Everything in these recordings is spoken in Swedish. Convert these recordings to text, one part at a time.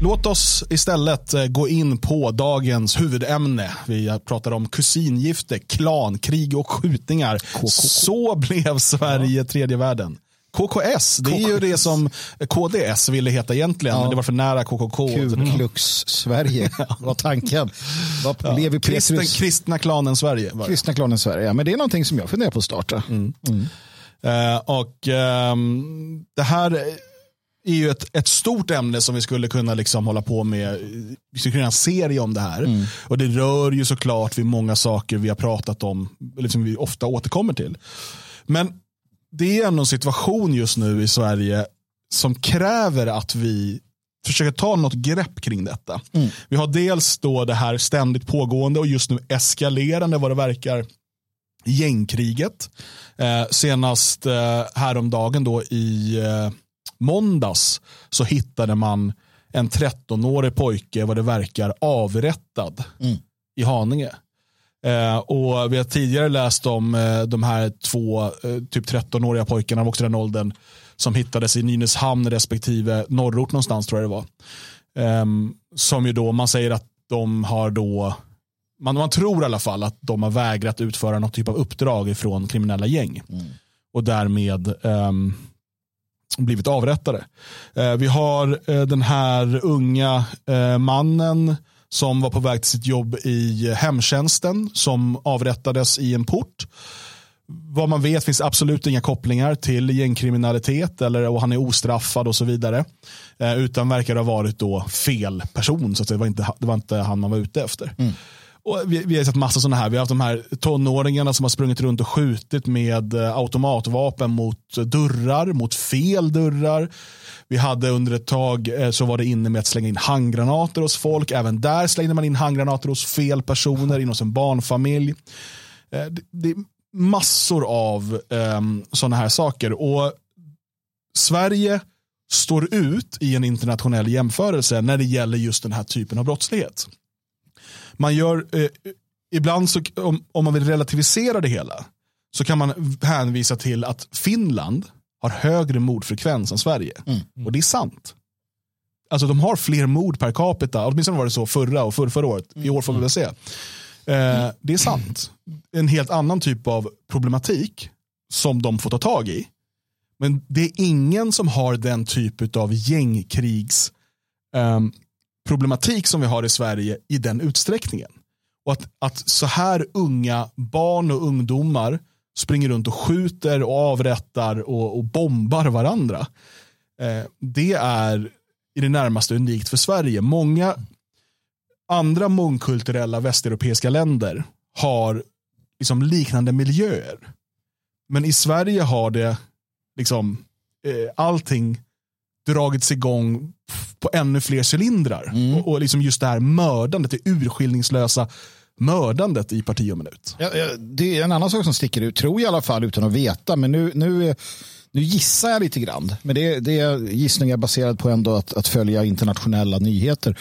Låt oss istället eh, gå in på dagens huvudämne. Vi pratar om kusingifte, klankrig och skjutningar. KKK. Så blev Sverige tredje världen. KKS, det är ju det som KDS ville heta egentligen, ja. men det var för nära KKK. Ku Klux Sverige var tanken. Var ja. Levi Kristen, kristna klanen Sverige. Kristna klanen Sverige, ja, men det är någonting som jag funderar på att starta. Mm. Mm. Uh, och um, det här är ju ett, ett stort ämne som vi skulle kunna liksom hålla på med. Vi skulle kunna göra en serie om det här. Mm. Och det rör ju såklart vid många saker vi har pratat om, eller som vi ofta återkommer till. Men det är ändå en situation just nu i Sverige som kräver att vi försöker ta något grepp kring detta. Mm. Vi har dels då det här ständigt pågående och just nu eskalerande vad det verkar gängkriget. Eh, senast eh, häromdagen då i eh, måndags så hittade man en 13-årig pojke vad det verkar avrättad mm. i Haninge. Eh, och Vi har tidigare läst om eh, de här två eh, typ 13-åriga pojkarna också den åldern som hittades i Nynäshamn respektive norrort någonstans tror jag det var. Ehm, som ju då, man säger att de har då, man, man tror i alla fall att de har vägrat utföra något typ av uppdrag ifrån kriminella gäng. Mm. Och därmed um, blivit avrättade. Eh, vi har eh, den här unga eh, mannen som var på väg till sitt jobb i hemtjänsten som avrättades i en port. Vad man vet finns absolut inga kopplingar till gängkriminalitet eller och han är ostraffad och så vidare. Eh, utan verkar ha varit då fel person så att det var inte, det var inte han man var ute efter. Mm. Och vi, vi har sett massa sådana här. Vi har haft de här tonåringarna som har sprungit runt och skjutit med eh, automatvapen mot dörrar, mot fel dörrar. Vi hade under ett tag eh, så var det inne med att slänga in handgranater hos folk. Även där slängde man in handgranater hos fel personer inne hos en barnfamilj. Eh, det, det är massor av ehm, um, sådana här saker. Och Sverige står ut i en internationell jämförelse när det gäller just den här typen av brottslighet man gör, eh, ibland så, om, om man vill relativisera det hela, så kan man hänvisa till att Finland har högre mordfrekvens än Sverige. Mm. Och det är sant. Alltså de har fler mord per capita, åtminstone var det så förra och för, förra året. I år får vi väl se. Eh, det är sant. En helt annan typ av problematik som de får ta tag i. Men det är ingen som har den typ av gängkrigs um, problematik som vi har i Sverige i den utsträckningen. Och att, att så här unga barn och ungdomar springer runt och skjuter och avrättar och, och bombar varandra. Eh, det är i det närmaste unikt för Sverige. Många andra mångkulturella västeuropeiska länder har liksom liknande miljöer. Men i Sverige har det liksom eh, allting dragits igång på ännu fler cylindrar. Mm. Och, och liksom just det här mördandet, det urskillningslösa mördandet i parti och minut. Ja, det är en annan sak som sticker ut, tror jag i alla fall utan att veta. Men nu, nu, nu gissar jag lite grann. Men det, det är gissningar baserad på ändå att, att följa internationella nyheter.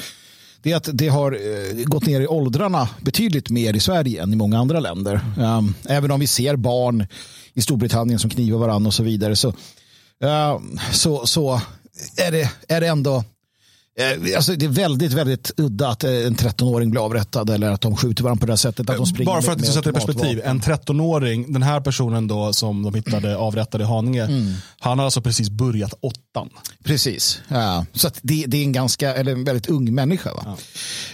Det är att det har eh, gått ner i åldrarna betydligt mer i Sverige än i många andra länder. Um, även om vi ser barn i Storbritannien som knivar varandra och så vidare så, uh, så, så är det, är det ändå eh, Alltså det är väldigt, väldigt udda att en 13-åring blir avrättad eller att de skjuter varandra på det här sättet. Att de springer Bara för att sätta i perspektiv. En 13-åring, den här personen då som de hittade avrättad i Haninge, mm. han har alltså precis börjat åttan. Precis, ja. så det, det, är en ganska, eller en väldigt ung människa. Va?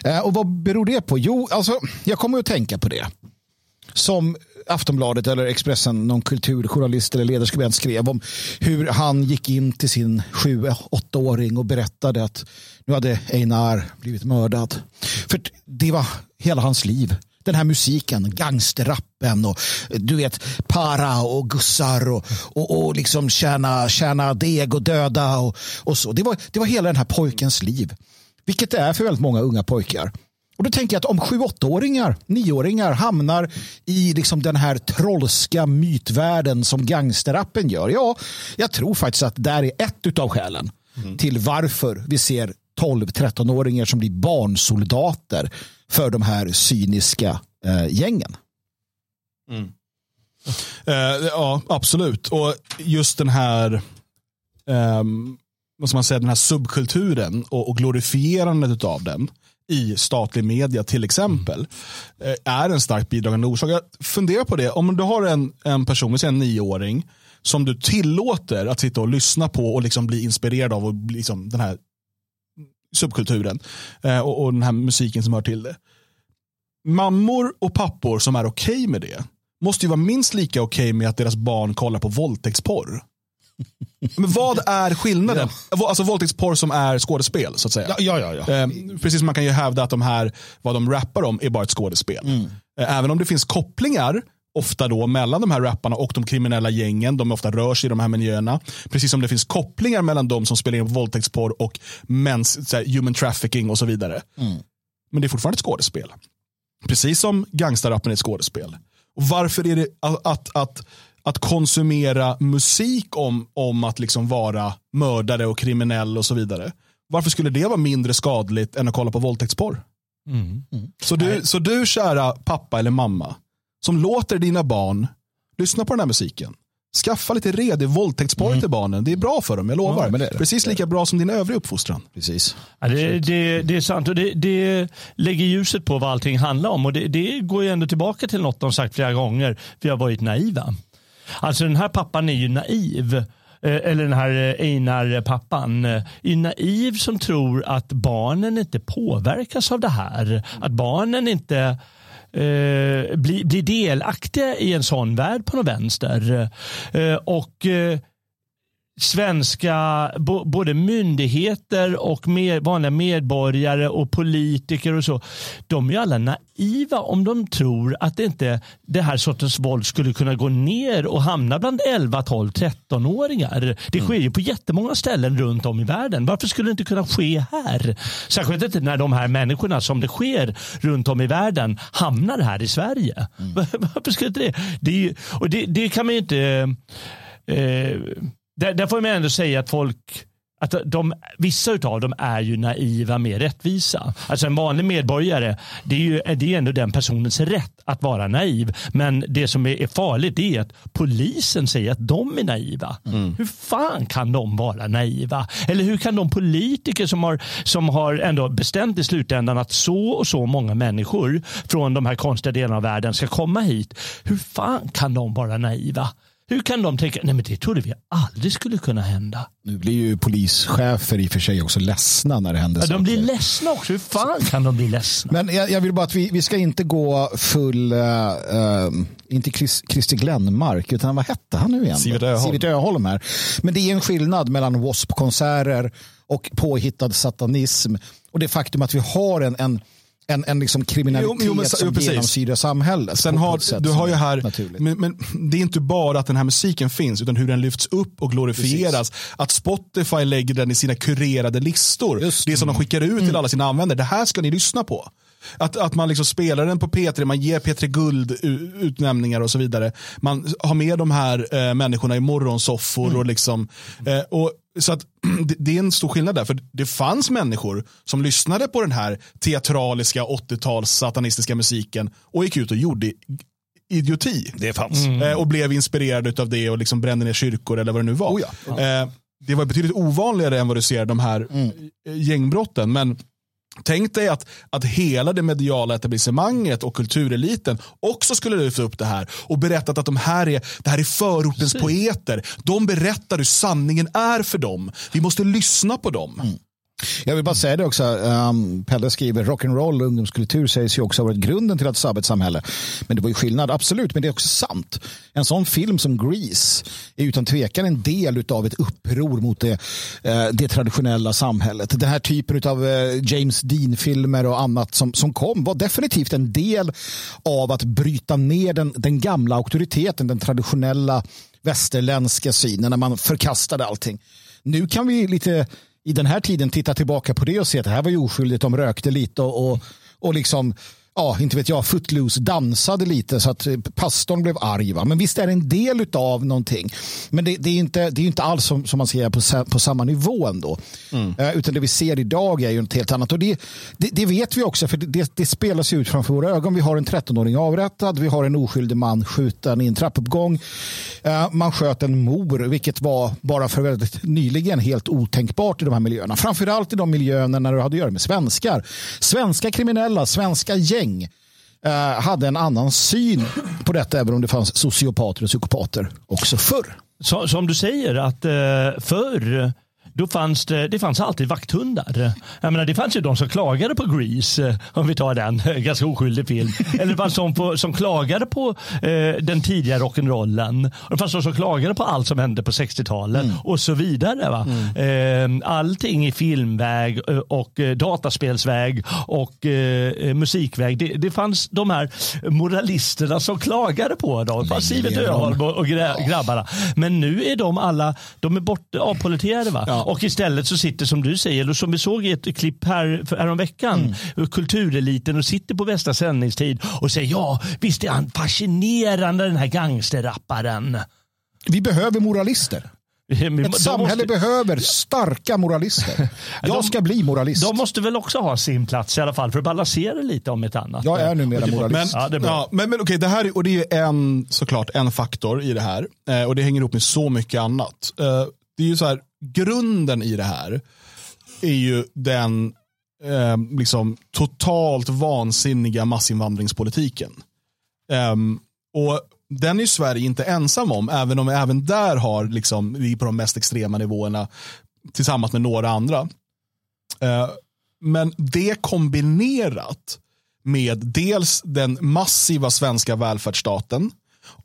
Ja. Eh, och vad beror det på? Jo, alltså, jag kommer att tänka på det. Som Aftonbladet eller Expressen, någon kulturjournalist eller ledarskribent skrev om hur han gick in till sin sju, åttaåring och berättade att nu hade Einar blivit mördad. För det var hela hans liv. Den här musiken, gangsterrappen och du vet para och gussar och, och, och liksom tjäna, tjäna deg och döda och, och så. Det var, det var hela den här pojkens liv. Vilket det är för väldigt många unga pojkar. Och då tänker jag att om 7-8-åringar, 9-åringar hamnar i liksom den här trollska mytvärlden som gangsterappen gör. Ja, jag tror faktiskt att där är ett av skälen mm. till varför vi ser 12-13-åringar som blir barnsoldater för de här cyniska eh, gängen. Mm. Uh, ja, absolut. Och just den här um, vad man säga, den här subkulturen och, och glorifierandet av den i statlig media till exempel mm. är en starkt bidragande orsak. Jag funderar på det, om du har en, en person, vi säger en nioåring, som du tillåter att sitta och lyssna på och liksom bli inspirerad av och liksom den här subkulturen eh, och, och, den här musiken som hör till det. Mammor och pappor som är okej okay med det måste ju vara minst lika okej okay med att deras barn kollar på våldtäktsporr. Men vad är skillnaden? Ja. Alltså våldtäktsporr som är skådespel så att säga. Ja, ja, ja, eh, precis som man kan ju hävda att de här, vad de rappar om är bara ett skådespel. Mm. Eh, även om det finns kopplingar ofta då mellan de här rapparna och de kriminella gängen. De ofta rör sig i de här miljöerna. Precis som det finns kopplingar mellan de som spelar in våldtäktsporr och mens, här, human trafficking och så vidare. Mm. Men det är fortfarande ett skådespel. Precis som gangsterrappen är ett skådespel. Och varför är det att, att, att, att konsumera musik om, om att liksom vara mördare och kriminell och så vidare. Varför skulle det vara mindre skadligt än att kolla på våldtäktsporr? Mm. Mm. Så, du, så du kära pappa eller mamma, som låter dina barn lyssna på den här musiken. Skaffa lite redig våldtäktsporr mm. till barnen. Det är bra för dem, jag lovar. Ja, det det. Precis lika bra som din övriga uppfostran. Precis. Ja, det, det, det, är sant och det, det lägger ljuset på vad allting handlar om. Och det, det går ju ändå tillbaka till något de sagt flera gånger. Vi har varit naiva. Alltså den här pappan är ju naiv eh, eller den här eh, Einar-pappan, eh, är naiv som tror att barnen inte påverkas av det här. Att barnen inte eh, blir, blir delaktiga i en sån värld på något vänster. Eh, och eh, svenska både myndigheter och med, vanliga medborgare och politiker och så. De är alla naiva om de tror att det inte det här sortens våld skulle kunna gå ner och hamna bland 11, 12, 13-åringar. Det sker ju på jättemånga ställen runt om i världen. Varför skulle det inte kunna ske här? Särskilt inte när de här människorna som det sker runt om i världen hamnar här i Sverige. Mm. Varför skulle inte det? Det, och det, det kan man ju inte eh, där, där får man ändå säga att folk att de, vissa av dem är ju naiva med rättvisa. Alltså en vanlig medborgare, det är ju det är ändå den personens rätt att vara naiv. Men det som är farligt är att polisen säger att de är naiva. Mm. Hur fan kan de vara naiva? Eller hur kan de politiker som har, som har ändå bestämt i slutändan att så och så många människor från de här konstiga delarna av världen ska komma hit. Hur fan kan de vara naiva? Hur kan de tänka, nej men det trodde vi aldrig skulle kunna hända. Nu blir ju polischefer i och för sig också ledsna när det händer ja, De blir ledsna också, hur fan kan de bli ledsna? Men jag, jag vill bara att vi, vi ska inte gå full, uh, uh, inte Chris, Christer Glenmark, utan vad hette han nu igen? Sivert Öholm. Sivert Öholm här. Men det är en skillnad mellan W.A.S.P-konserter och påhittad satanism och det faktum att vi har en, en en, en liksom kriminalitet jo, jo, men, som jo, genomsyrar samhället. Sen har, du har ju här, men, men, det är inte bara att den här musiken finns, utan hur den lyfts upp och glorifieras. Precis. Att Spotify lägger den i sina kurerade listor. Just. Det som de skickar ut mm. till alla sina användare. Det här ska ni lyssna på. Att, att man liksom spelar den på P3, man ger P3 Guld utnämningar och så vidare. Man har med de här eh, människorna i morgonsoffor mm. och liksom. Eh, och så att det är en stor skillnad där, för det fanns människor som lyssnade på den här teatraliska 80-tals satanistiska musiken och gick ut och gjorde idioti. Det fanns. Mm. Och blev inspirerade av det och liksom brände ner kyrkor eller vad det nu var. Oh ja. Ja. Det var betydligt ovanligare än vad du ser de här mm. gängbrotten. Men Tänk dig att, att hela det mediala etablissemanget och kultureliten också skulle lyfta upp det här och berättat att de här är, det här är förortens poeter. De berättar hur sanningen är för dem. Vi måste lyssna på dem. Mm. Jag vill bara säga det också. Um, Pelle skriver rock'n'roll och ungdomskultur sägs ju också ha varit grunden till ett sabbatssamhälle. Men det var ju skillnad, absolut, men det är också sant. En sån film som Grease är utan tvekan en del av ett uppror mot det, uh, det traditionella samhället. Den här typen av uh, eh, James Dean-filmer och annat som, som kom var definitivt en del av att bryta ner den, den gamla auktoriteten, den traditionella västerländska synen när man förkastade allting. Nu kan vi lite i den här tiden titta tillbaka på det och se att det här var ju oskyldigt. De rökte lite och, och, och liksom ja, inte vet jag, Footloose dansade lite så att pastorn blev arg. Va? Men visst är det en del av någonting. Men det, det, är inte, det är inte alls som, som man ser på, på samma nivå ändå. Mm. Uh, utan det vi ser idag är ju något helt annat. Och det, det, det vet vi också, för det, det spelas ut framför våra ögon. Vi har en 13-åring avrättad, vi har en oskyldig man skjuten i en trappuppgång. Uh, man sköt en mor, vilket var bara för väldigt nyligen helt otänkbart i de här miljöerna. Framförallt i de miljöerna när det hade att göra med svenskar. Svenska kriminella, svenska gäng eh, hade en annan syn på detta, även om det fanns sociopater och psykopater också förr. Så, som du säger, att eh, förr då fanns det, det fanns alltid vakthundar. Jag menar, det fanns ju de som klagade på Grease, eh, om vi tar den, ganska oskyldig film. Eller det fanns de på, som klagade på eh, den tidiga rock'n'rollen. Det fanns de som klagade på allt som hände på 60-talet mm. och så vidare. Va? Mm. Eh, allting i filmväg eh, och eh, dataspelsväg och eh, musikväg. Det, det fanns de här moralisterna som klagade på dem. Det Sivert Öholm och, och grabbarna. Men nu är de alla de är bort, avpoliterade. Va? Ja. Och istället så sitter som du säger, eller som vi såg i ett klipp här häromveckan, mm. kultureliten och sitter på bästa sändningstid och säger ja, visst är han fascinerande den här gangsterrapparen. Vi behöver moralister. Ett samhälle måste... behöver starka moralister. Jag ska bli moralist. De måste väl också ha sin plats i alla fall för att balansera lite om ett annat. Jag är numera moralist. Men, ja, det är ja, men, men okej, det här och det är en såklart en faktor i det här eh, och det hänger ihop med så mycket annat. Det är ju så här, grunden i det här är ju den eh, liksom totalt vansinniga massinvandringspolitiken. Eh, och den är Sverige inte ensam om, även om vi även där har liksom, vi på de mest extrema nivåerna tillsammans med några andra. Eh, men det kombinerat med dels den massiva svenska välfärdsstaten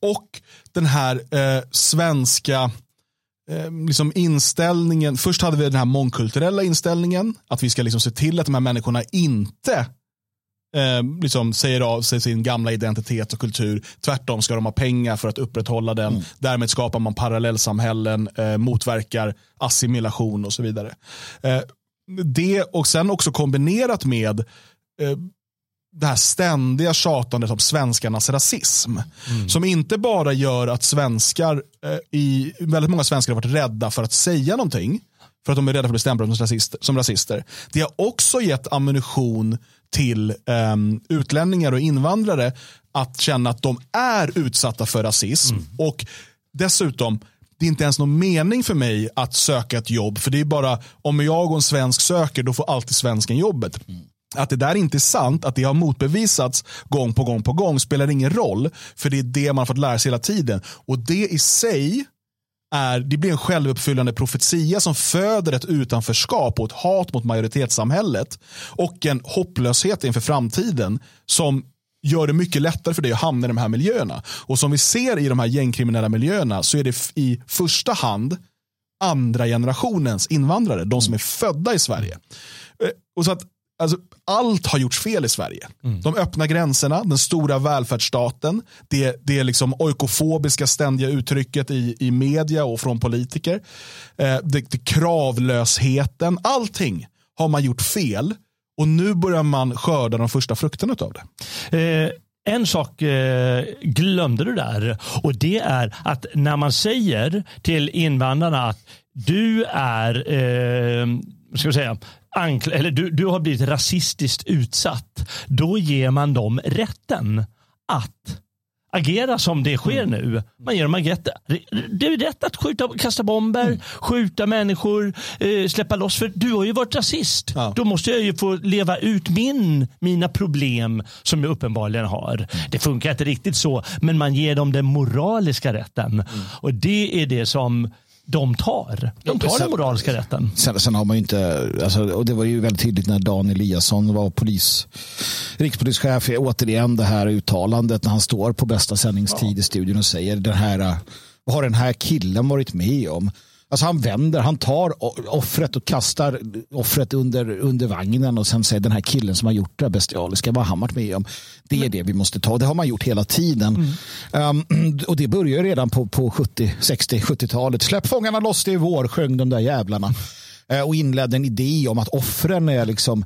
och den här eh, svenska liksom inställningen, först hade vi den här mångkulturella inställningen, att vi ska liksom se till att de här människorna inte eh, liksom säger av sig sin gamla identitet och kultur. Tvärtom ska de ha pengar för att upprätthålla den. Mm. Därmed skapar man parallellsamhällen, eh, motverkar assimilation och så vidare. Eh, det och sen också kombinerat med eh, det här ständiga tjatandet om svenskarnas rasism. Mm. Som inte bara gör att svenskar, eh, i, väldigt många svenskar har varit rädda för att säga någonting. För att de är rädda för att bli stämplade som rasister. Som rasister. Det har också gett ammunition till eh, utlänningar och invandrare att känna att de är utsatta för rasism. Mm. Och dessutom, det är inte ens någon mening för mig att söka ett jobb. För det är bara, om jag och en svensk söker, då får alltid svensken jobbet. Mm. Att det där inte är sant, att det har motbevisats gång på gång på gång spelar ingen roll. För det är det man har fått lära sig hela tiden. Och det i sig är, det blir en självuppfyllande profetia som föder ett utanförskap och ett hat mot majoritetssamhället. Och en hopplöshet inför framtiden som gör det mycket lättare för dig att hamna i de här miljöerna. Och som vi ser i de här gängkriminella miljöerna så är det i första hand andra generationens invandrare, de som är födda i Sverige. Eh, och så att Alltså, allt har gjorts fel i Sverige. Mm. De öppna gränserna, den stora välfärdsstaten, det, det liksom oikofobiska ständiga uttrycket i, i media och från politiker, eh, det, det, kravlösheten, allting har man gjort fel och nu börjar man skörda de första frukterna av det. Eh. En sak eh, glömde du där och det är att när man säger till invandrarna att du är eh, ska säga, eller du, du har blivit rasistiskt utsatt, då ger man dem rätten att agera som det sker mm. nu. Man ger dem rätt. Det är rätt att skjuta, kasta bomber, mm. skjuta människor, eh, släppa loss. För du har ju varit rasist. Ja. Då måste jag ju få leva ut min, mina problem som jag uppenbarligen har. Mm. Det funkar inte riktigt så, men man ger dem den moraliska rätten. Mm. Och det är det som de tar. De tar den moraliska rätten. Sen, sen har man ju inte, alltså, och det var ju väldigt tydligt när Dan Eliasson var polis, rikspolischef, återigen det här uttalandet när han står på bästa sändningstid ja. i studion och säger den här, vad har den här killen varit med om? Alltså han vänder, han tar offret och kastar offret under, under vagnen och sen säger den här killen som har gjort det bestialiska, vad har han varit med om? Det är det vi måste ta. Det har man gjort hela tiden. Mm. Um, och det börjar redan på, på 70, 60, 70-talet. Släpp fångarna loss, det är vår, sjöng de där jävlarna. Uh, och inledde en idé om att offren är liksom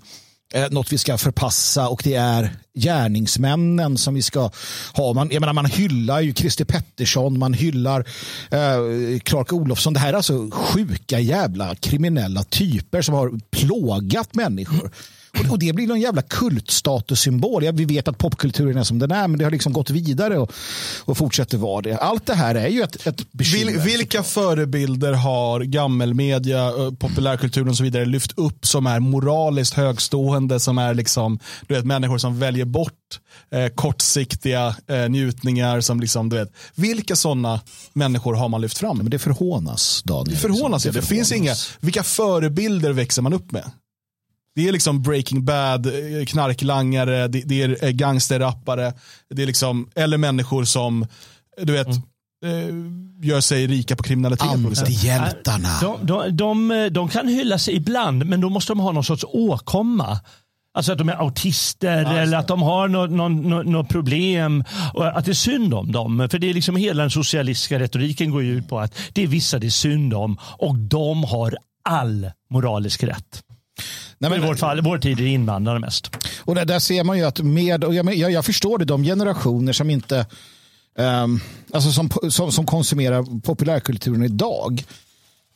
eh, något vi ska förpassa och det är gärningsmännen som vi ska ha. Man, jag menar, man hyllar ju Christer Pettersson, man hyllar eh, Clark Olofsson. Det här är alltså sjuka jävla kriminella typer som har plågat människor. Och, och det blir någon jävla kultstatussymbol. Ja, vi vet att popkulturen är som den är, men det har liksom gått vidare och, och fortsätter vara det. Allt det här är ju ett, ett bekymmer. Vil, vilka förebilder har gammelmedia, populärkulturen och så vidare lyft upp som är moraliskt högstående, som är liksom, du vet, människor som väljer bort eh, kortsiktiga eh, njutningar. Som liksom, du vet, vilka sådana människor har man lyft fram? Men det förhånas, Daniel. Det förhånas, ja. Det, det förhånas. finns inga, vilka förebilder växer man upp med? Det är liksom Breaking Bad, eh, knarklangare, det, det är eh, gangsterrappare, det är liksom, eller människor som, du vet, mm. Gör sig rika på kriminalitet. Antihjältarna. De, de, de, de kan hyllas ibland, men då måste de ha någon sorts åkomma. Alltså att de är autister ja, eller att de har något no, no, no problem. Och att det är synd om dem. För det är liksom hela den socialistiska retoriken går ju ut på att det är vissa det är synd om och de har all moralisk rätt. Nej, men, I vårt fall, vår tid är invandrare mest. Och där, där ser man ju att med, och jag, jag, jag förstår det, de generationer som inte um, alltså som, som, som konsumerar populärkulturen idag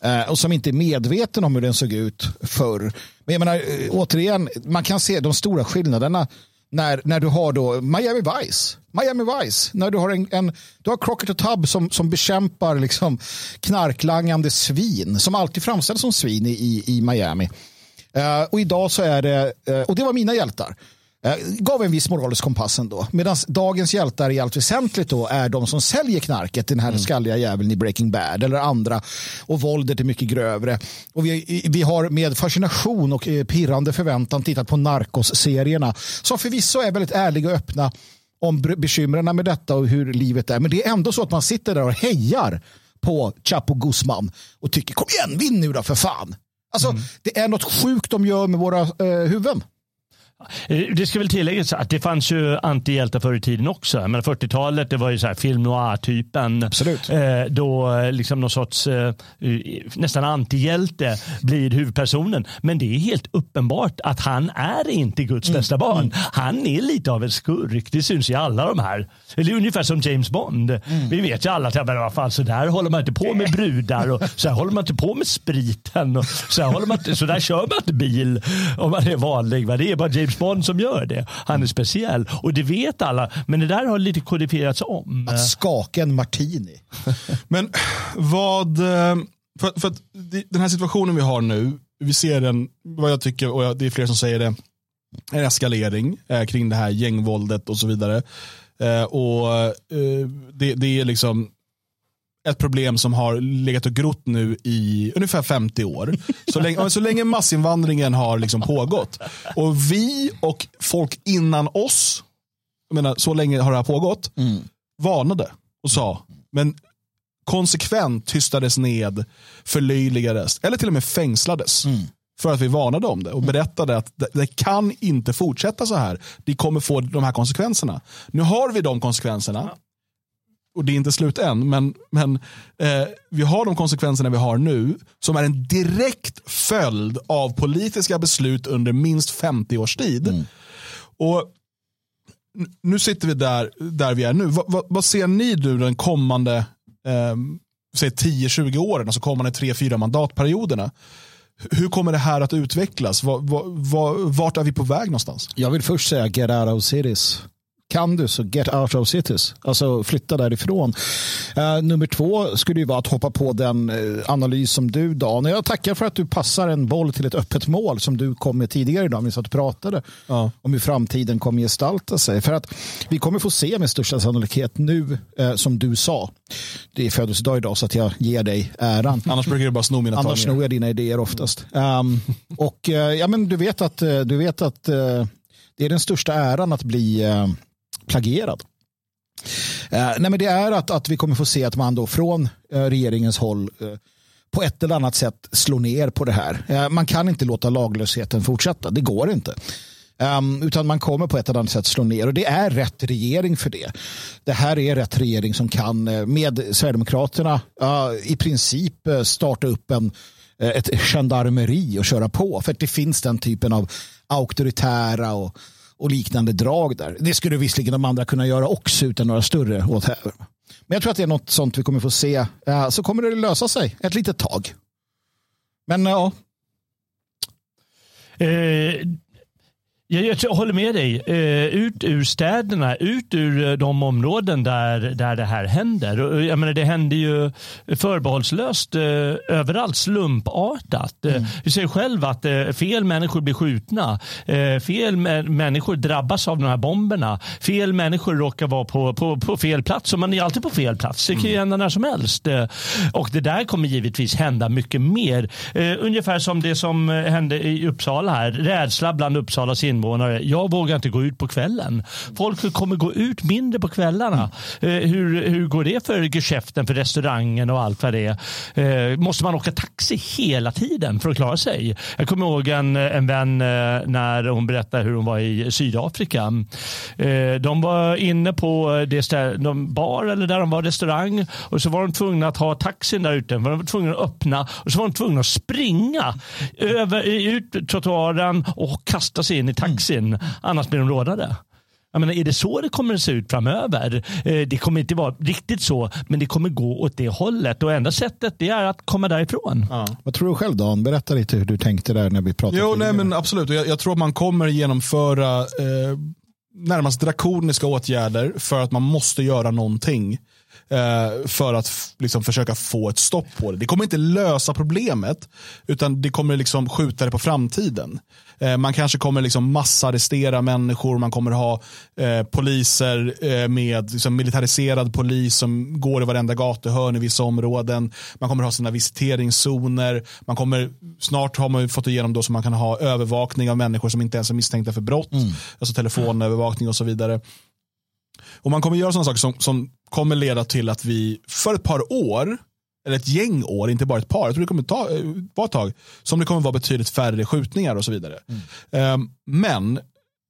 uh, och som inte är medveten om hur den såg ut förr. Men jag menar, uh, återigen, man kan se de stora skillnaderna när, när du har då Miami Vice. Miami Vice, när du har en, en du har Crockett och Tubb som, som bekämpar liksom knarklangande svin, som alltid framställs som svin i, i Miami. Uh, och idag så är det, uh, och det var mina hjältar. Uh, gav en viss moralisk kompass ändå. Medan dagens hjältar i allt väsentligt då är de som säljer knarket, den här mm. skalliga jäveln i Breaking Bad eller andra. Och våldet är mycket grövre. Och vi, vi har med fascination och pirrande förväntan tittat på Narcos-serierna som förvisso är väldigt ärliga och öppna om bekymren med detta och hur livet är. Men det är ändå så att man sitter där och hejar på Chapo Guzman och tycker kom igen, vinn nu då för fan. Alltså, mm. Det är något sjukt de gör med våra eh, huvuden. Eh, det ska väl tilläggas att det fanns ju antihjältar förr i tiden också. Men 40-talet det var ju så här film noir-typen. Absolut. Eh, då eh, liksom någon sorts nästan antihjälte blir huvudpersonen. Men det är helt uppenbart att han är inte Guds mm. bästa barn. Mm. Han är lite av en skurk. Det syns i alla de här. Eller ungefär som James Bond. Mm. Vi vet ju alla att vad fan, så där håller man inte på med brudar och så här håller man inte på med spriten. Och så, här håller man inte, så där kör man inte bil om man är vanlig. Det är bara James Bond som gör det. Han är speciell och det vet alla. Men det där har lite kodifierats om. Att skaka en martini. men vad, eh, för, för den här situationen vi har nu, vi ser den, vad jag tycker, och det är fler som säger det, en eskalering eh, kring det här gängvåldet och så vidare. Eh, och det, det, är liksom ett problem som har legat och grott nu i ungefär 50 år. Så länge, så länge massinvandringen har liksom pågått. Och vi och folk innan oss, jag menar, så länge har det här pågått, mm. varnade och sa, men konsekvent tystades ned, förlöjligades eller till och med fängslades. Mm. För att vi varnade om det och berättade att det, det, kan inte fortsätta så här. Det kommer få de här konsekvenserna. Nu har vi de konsekvenserna och det är inte slut än, men, men eh, vi har de konsekvenserna vi har nu som är en direkt följd av politiska beslut under minst 50 års tid. Mm. Och nu sitter vi där, där vi är nu. Va, va, vad ser ni nu den kommande eh, 10-20 åren, alltså kommande 3-4 mandatperioderna? Hur kommer det här att utvecklas? Var, var, vart är vi på väg någonstans? Jag vill först säga get out of cities kan du så get out of cities. Alltså flytta därifrån. Uh, nummer två skulle ju vara att hoppa på den uh, analys som du Dan. Jag tackar för att du passar en boll till ett öppet mål som du kom med tidigare idag. Vi satt och pratade ja. om hur framtiden kommer gestalta sig. För att vi kommer få se med största sannolikhet nu uh, som du sa. Det är födelsedag idag så att jag ger dig äran. Annars brukar du bara sno mina Annars snor jag dina idéer oftast. Um, och ja, men du vet att, du vet att det är den största äran att bli plagierad. Eh, nej, men det är att, att vi kommer få se att man då från eh, regeringens håll eh, på ett eller annat sätt slår ner på det här. Eh, man kan inte låta laglösheten fortsätta, det går inte. Um, utan man kommer på ett eller annat sätt slå ner och det är rätt regering för det. Det här är rätt regering som kan eh, med Sverigedemokraterna uh, i princip eh, starta upp en eh, ett gendarmeri och köra på. För att det finns den typen av auktoritära och, och liknande drag där. Det skulle visserligen de andra kunna göra också utan några större åthävor. Men jag tror att det är något sånt vi kommer få se. Ja, så kommer det lösa sig ett litet tag. Men ja. Eh, jag, jag, håller med dig. Eh, ut ur städerna, ut ur eh, de områden där, där det här händer. Jag menar, det händer ju förbehållslöst eh, överallt, slumpartat. Mm. Du säger själv att fel människor blir skjutna. fel människor drabbas av de här bomberna. Fel människor råkar vara på, på, på fel plats. Och man är alltid på fel plats. Det kan ju mm. hända när som helst. och det där kommer givetvis hända mycket mer. ungefär som det som hände i Uppsala här. Rädsla bland Uppsalas invånare. Jag vågar inte gå ut på kvällen. Folk kommer gå ut mindre på kvällarna. Mm. Hur, hur går det för geschäften, för restaurangen och allt vad det är? Eh, måste man åka taxi hela tiden för att klara sig? Jag kommer ihåg en, en vän eh, när hon berättade hur hon var i Sydafrika. De var inne på det ställe, de bar eller där de var restaurang och så var de tvungna att ha taxin där ute. De var tvungna att öppna och så var de tvungna att springa över, ut trottoaren och kasta sig in i taxin. Mm. Annars blir de rådade. Jag menar, är det så det kommer att se ut framöver? Eh, det kommer inte vara riktigt så, men det kommer gå åt det hållet. Och enda sättet det är att komma därifrån. Ja. Vad tror du själv Dan? Berätta lite hur du tänkte där när vi pratade. Jo, nej, men absolut. Jag, jag tror att man kommer genomföra eh, närmast drakoniska åtgärder för att man måste göra någonting eh, för att liksom försöka få ett stopp på det. Det kommer inte lösa problemet, utan det kommer liksom skjuta det på framtiden. Eh, man kanske kommer liksom massarrestera människor, man kommer ha eh, poliser eh, med liksom militariserad polis som går i varenda gatuhörn i vissa områden. Man kommer ha sina visiteringszoner. Man kommer, snart har man fått igenom då så man kan ha övervakning av människor som inte ens är misstänkta för brott. Mm. Alltså telefonövervakning och så vidare. Och man kommer göra sådana saker som, som kommer leda till att vi för ett par år, eller ett gäng år, inte bara ett par, jag tror det kommer ta, eh, vara ett tag, som det kommer vara betydligt färre skjutningar och så vidare. Mm. Um, men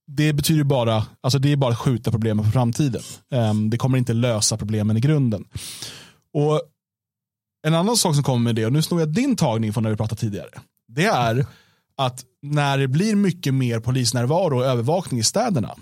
det betyder bara, alltså det är bara att skjuta problemen på framtiden. Um, det kommer inte lösa problemen i grunden. Och En annan sak som kommer med det, och nu snor jag din tagning från när vi pratade tidigare, det är att när det blir mycket mer polisnärvaro och övervakning i städerna,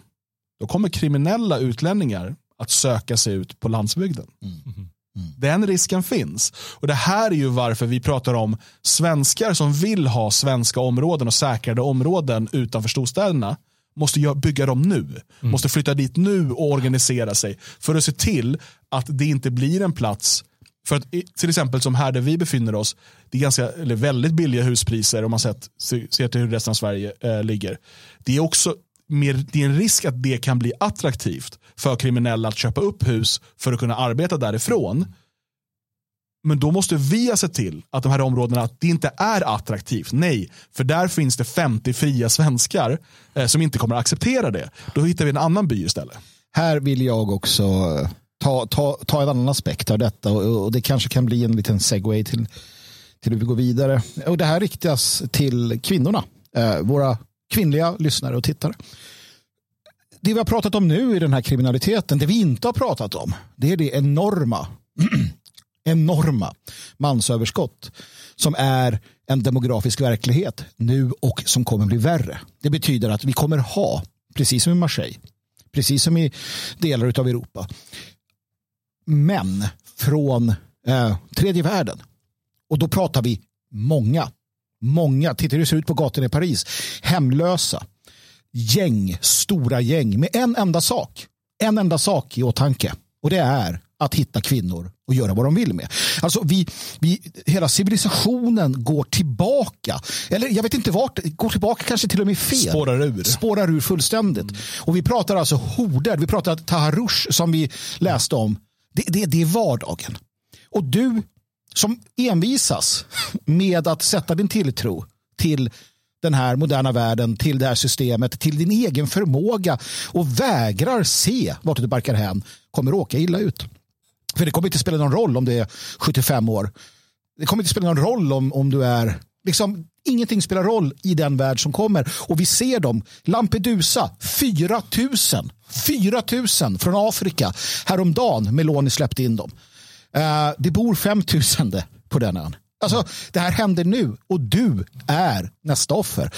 då kommer kriminella utlänningar att söka sig ut på landsbygden. Mm. Mm. Den risken finns. Och Det här är ju varför vi pratar om svenskar som vill ha svenska områden och säkrade områden utanför storstäderna måste bygga dem nu. Mm. Måste flytta dit nu och organisera sig för att se till att det inte blir en plats för att till exempel som här där vi befinner oss, det är ganska, eller väldigt billiga huspriser om man sett, ser till hur resten av Sverige eh, ligger. Det är också mer, det är en risk att det kan bli attraktivt för kriminella att köpa upp hus för att kunna arbeta därifrån. Men då måste vi ha sett till att de här områdena att det inte är attraktivt. Nej, för där finns det 50 fria svenskar eh, som inte kommer att acceptera det. Då hittar vi en annan by istället. Här vill jag också eh, ta, ta, ta en annan aspekt av detta och, och det kanske kan bli en liten segway till, till hur vi går vidare. Och det här riktas till kvinnorna, eh, våra kvinnliga lyssnare och tittare. Det vi har pratat om nu i den här kriminaliteten, det vi inte har pratat om, det är det enorma, enorma mansöverskott som är en demografisk verklighet nu och som kommer bli värre. Det betyder att vi kommer ha, precis som i Marseille, precis som i delar av Europa, män från eh, tredje världen. Och då pratar vi många Många, titta hur det ser ut på gatorna i Paris. Hemlösa. Gäng, stora gäng med en enda sak. En enda sak i åtanke. Och det är att hitta kvinnor och göra vad de vill med. Alltså vi, vi, hela civilisationen går tillbaka. Eller jag vet inte vart, går tillbaka kanske till och med fel. Spårar ur. Spårar ur fullständigt. Mm. Och vi pratar alltså horder, vi pratar taharush som vi läste om. Det, det, det är vardagen. Och du som envisas med att sätta din tilltro till den här moderna världen, till det här systemet, till din egen förmåga och vägrar se vart du barkar hän kommer åka illa ut. För det kommer inte spela någon roll om det är 75 år. Det kommer inte spela någon roll om, om du är liksom, Ingenting spelar roll i den värld som kommer. Och vi ser dem. Lampedusa, 4 000. 4 000 från Afrika. Häromdagen Meloni släppte in dem. Uh, det bor 5 000 på den ön. Alltså, det här händer nu och du är nästa offer.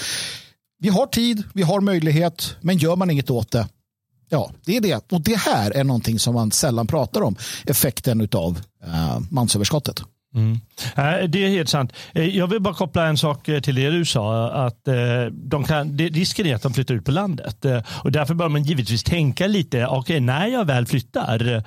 Vi har tid, vi har möjlighet, men gör man inget åt det, ja, det är det. Och det här är någonting som man sällan pratar om, effekten av uh, eh, mansöverskottet. Mm. Eh, det är helt sant. Jag vill bara koppla en sak till det du sa. Att de kan, risken är att de flyttar ut på landet. Och därför bör man givetvis tänka lite. Okay, när jag väl flyttar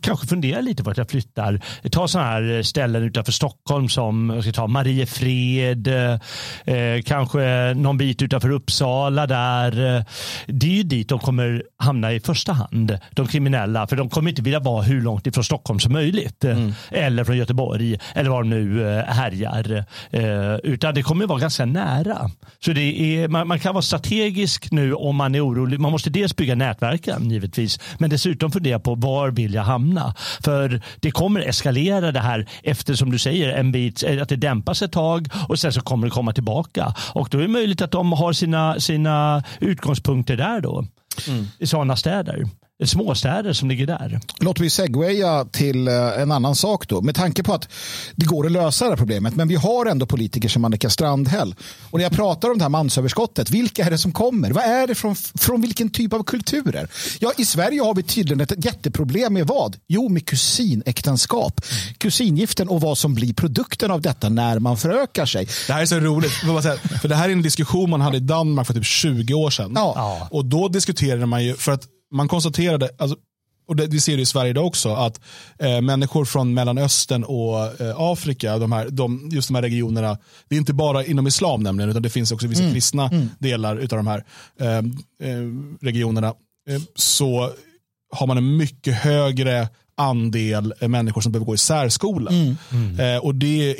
kanske fundera lite på att jag flyttar. Ta sådana här ställen utanför Stockholm som jag ska ta Mariefred, eh, kanske någon bit utanför Uppsala där. Det är ju dit de kommer hamna i första hand, de kriminella. För de kommer inte vilja vara hur långt ifrån Stockholm som möjligt. Mm. Eller från Göteborg, eller var de nu eh, härjar. Eh, utan det kommer vara ganska nära. Så det är, man, man kan vara strategisk nu om man är orolig. Man måste dels bygga nätverken givetvis, men dessutom fundera på var vill jag hamna hamna. För det kommer eskalera det här efter som du säger en bit, att det dämpas ett tag och sen så kommer det komma tillbaka. Och då är det möjligt att de har sina, sina utgångspunkter där då. Mm. I sådana städer småstäder som ligger där. Låt vi segwaya till eh, en annan sak då. Med tanke på att det går att lösa det här problemet. Men vi har ändå politiker som Annika Strandhäll. Och när jag pratar om det här mansöverskottet. Vilka är det som kommer? Vad är det från, från vilken typ av kulturer? Ja, i Sverige har vi tydligen ett jätteproblem med vad? Jo, med kusinäktenskap. Kusingiften och vad som blir produkten av detta när man förökar sig. Det här är så roligt. För det här är en diskussion man hade i Danmark för typ 20 år sedan. Ja. Och då diskuterade man ju, för att man konstaterade, alltså, och det, vi ser det i Sverige idag också, att eh, människor från Mellanöstern och eh, Afrika, de här, de, just de här regionerna, det är inte bara inom islam nämligen, utan det finns också vissa mm. kristna mm. delar av de här eh, eh regionerna, eh, så har man en mycket högre andel människor som behöver gå i särskola. Mm. mm. Eh, och det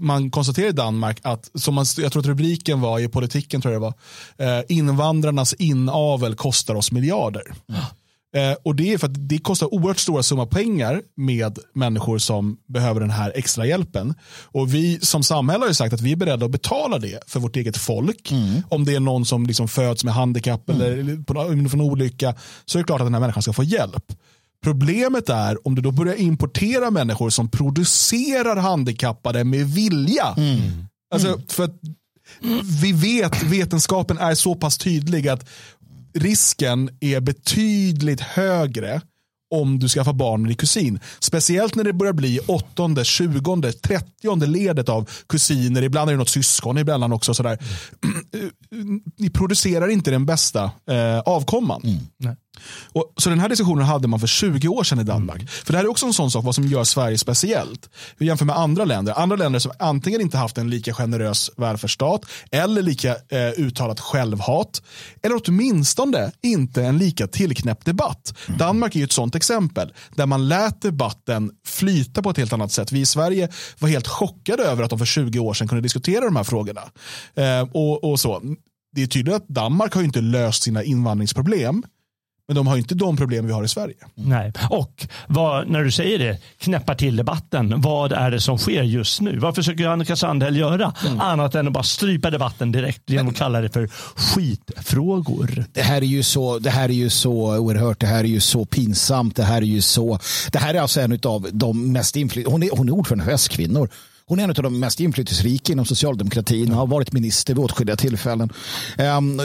man konstaterar i Danmark att, som man, jag tror att rubriken var i politiken, tror jag det var, eh, invandrarnas inavel kostar oss miljarder. Mm. Eh, och det är för att det kostar oerhört stora summa pengar med människor som behöver den här extra hjälpen. Och vi som samhälle har sagt att vi är beredda att betala det för vårt eget folk. Mm. Om det är någon som liksom föds med handikapp mm. eller på, en olycka så är det klart att den här människan ska få hjälp. Problemet är om du då börjar importera människor som producerar handikappade med vilja. Mm. Alltså, mm. för att vi vet, vetenskapen är så pass tydlig att risken är betydligt högre om du skaffar barn med din kusin. Speciellt när det börjar bli åttonde, tjugonde, trettionde ledet av kusiner. Ibland är det något syskon, ibland också sådär. Mm. Ni producerar inte den bästa eh, avkomman. Mm. Och, så den här diskussionen hade man för 20 år sedan i Danmark. Mm. För det här är också en sån sak vad som gör Sverige speciellt. Vi jämför med andra länder. Andra länder som antingen inte haft en lika generös välfärdsstat eller lika eh, uttalat självhat. Eller åtminstone inte en lika tillknäppt debatt. Mm. Danmark är ju ett sånt exempel där man lät debatten flyta på ett helt annat sätt. Vi i Sverige var helt chockade över att de för 20 år sedan kunde diskutera de här frågorna. Eh, och, och så. Det är tydligt att Danmark har inte löst sina invandringsproblem men de har inte de problem vi har i Sverige. Nej, och vad, när du säger det, knäppa till debatten. Vad är det som sker just nu? Vad försöker Annika Sandhäll göra? Mm. Annat än att bara strypa debatten direkt genom att kalla det för skitfrågor. Det här är ju så, det här är ju så oerhört, det här är ju så pinsamt, det här är ju så, det här är alltså en av de mest inflytande, hon är, hon är ordförande för S-kvinnor. Hon är en av de mest inflytelserika inom socialdemokratin och har varit minister vid åtskilliga tillfällen. Um,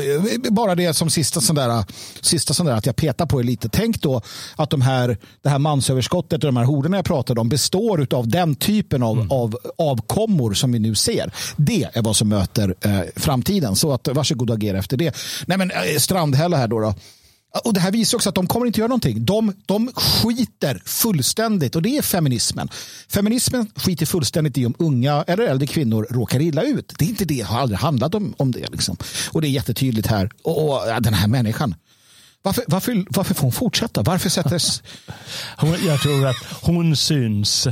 bara det som sista sån, där, sista sån där att jag petar på är lite. Tänk då att de här, det här mansöverskottet och de här horderna jag pratade om består av den typen av, mm. av avkommor som vi nu ser. Det är vad som möter eh, framtiden. Så att varsågod och agera efter det. Nej men eh, Strandhälla här då. då och Det här visar också att de kommer inte göra någonting. De, de skiter fullständigt och det är feminismen. Feminismen skiter fullständigt i om unga eller äldre kvinnor råkar illa ut. Det är inte det, det har aldrig handlat om, om det. Liksom. Och det är jättetydligt här. Och, och den här människan. Varför, varför, varför får hon fortsätta? Varför sättes... jag tror att hon syns.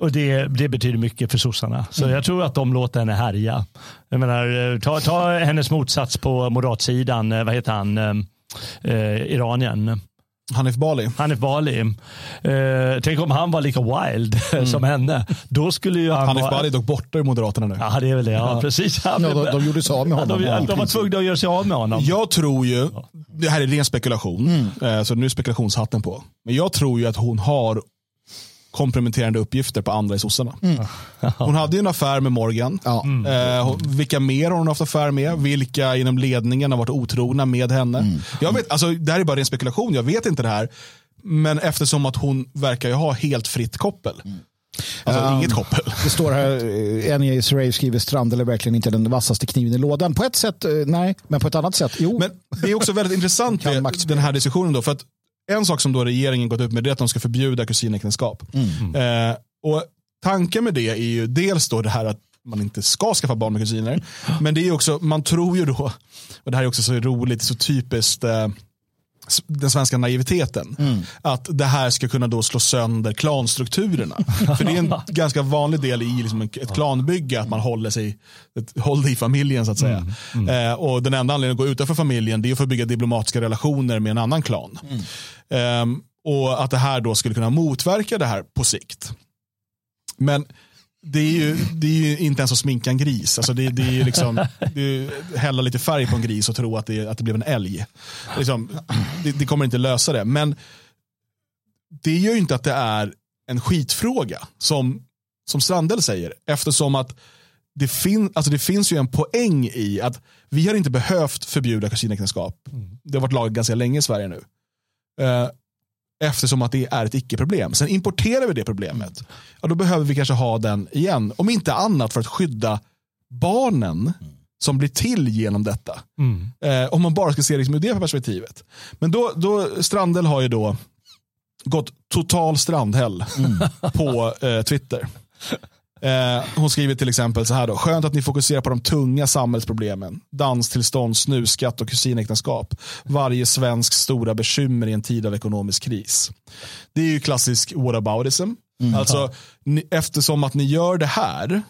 Och det, det betyder mycket för sossarna. Så mm. jag tror att de låter henne härja. Jag menar, ta, ta hennes motsats på moderatsidan. Vad heter han? Eh, Iranien. Hanif Bali. Hanif Bali. Eh, tänk om han var lika wild mm. som henne. Då skulle ju han Hanif vara... Bali dock borta ur Moderaterna nu. Ja, det är väl det. Ja, ja. precis. Ja, de, de gjorde sig av med honom. De, de var tvungna att göra sig av med honom. Jag tror ju, det här är ren spekulation, mm. Eh, så nu är spekulationshatten på. Men jag tror ju att hon har komprometterande uppgifter på andra i sossarna. Hon hade ju en affär med Morgan. Ja. Eh, hon- vilka mer har hon haft affär med? Vilka inom ledningen har varit otrogna med henne? Jag vet, alltså, det här är bara ren spekulation, jag vet inte det här. Men eftersom att hon verkar ju ha helt fritt koppel. Alltså Ja. inget koppel. Det står här, eh, Enya Israel skriver Strandel är verkligen inte den vassaste kniven i lådan. På ett sätt, eh, nej, men på ett annat sätt, jo. Men det är också väldigt intressant den här diskussionen. Då, för att en sak som då regeringen gått ut med är att de ska förbjuda kusinäktenskap. Eh, och tanken med det är ju dels då det här att man inte ska skaffa barn med kusiner. Men det är också, man tror ju då, och det här är också så roligt, så typiskt eh, den svenska naiviteten. Att det här ska kunna då slå sönder klanstrukturerna. För det är en ganska vanlig del i liksom ett klanbygge att man håller sig ett, håller i familjen så att säga. Eh, och den enda anledningen att gå utanför familjen det är för att bygga diplomatiska relationer med en annan klan. Ehm, och att det här då skulle kunna motverka det här på sikt. Men det är ju, det är ju inte ens att sminka en gris. Alltså det, det är ju liksom, det är hälla lite färg på en gris och tro att det, att det blev en älg. Liksom, det, det kommer inte lösa det. Men det gör ju inte att det är en skitfråga som, som Strandell säger. Eftersom att det, fin, alltså det finns ju en poäng i att vi har inte behövt förbjuda kusinäktenskap. Det har varit lagat ganska länge i Sverige nu. Eftersom att det är ett icke-problem. Sen importerar vi det problemet. Ja, då behöver vi kanske ha den igen. Om inte annat för att skydda barnen som blir till genom detta. Mm. Eh, om man bara ska se det liksom ur det perspektivet. Men då, då Strandell har ju då gått total strandhäll på eh, Twitter. Eh, hon skriver till exempel så här då. Skönt att ni fokuserar på de tunga samhällsproblemen. Danstillstånd, snusskatt och kusinäktenskap. Varje svensk stora bekymmer i en tid av ekonomisk kris. Det är ju klassisk whataboutism. Alltså, ni, eftersom att ni gör det här,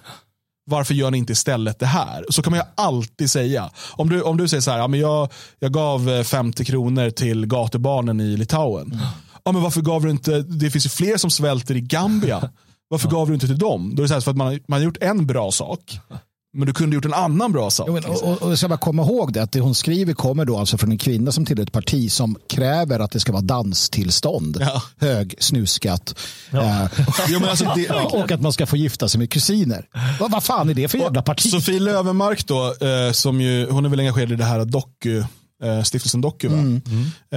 varför gör ni inte istället det här? Så kan man ju alltid säga. Om du, om du säger så här, ja, men jag, jag gav eh, 50 kronor till gatubarnen i Litauen. Ja, men varför gav du inte, det finns ju fler som svälter i Gambia. Varför gav du inte till dem? Då är det så här, för att man, har- man har gjort en bra sak. Men du kunde gjort en annan bra sak. Jo, men, och, och, och jag ska bara komma ihåg det, att det hon skriver kommer då alltså från en kvinna som tillhör ett parti som kräver att det ska vara danstillstånd, Ja. hög snusskatt eh, Jo, men alltså, det, och att man ska få gifta sig med kusiner. Vad, vad fan är det för jävla parti? Sofie Lövenmark då, eh, som ju, hon är väl engagerad i det här doku, stiftelsen Doku. Va?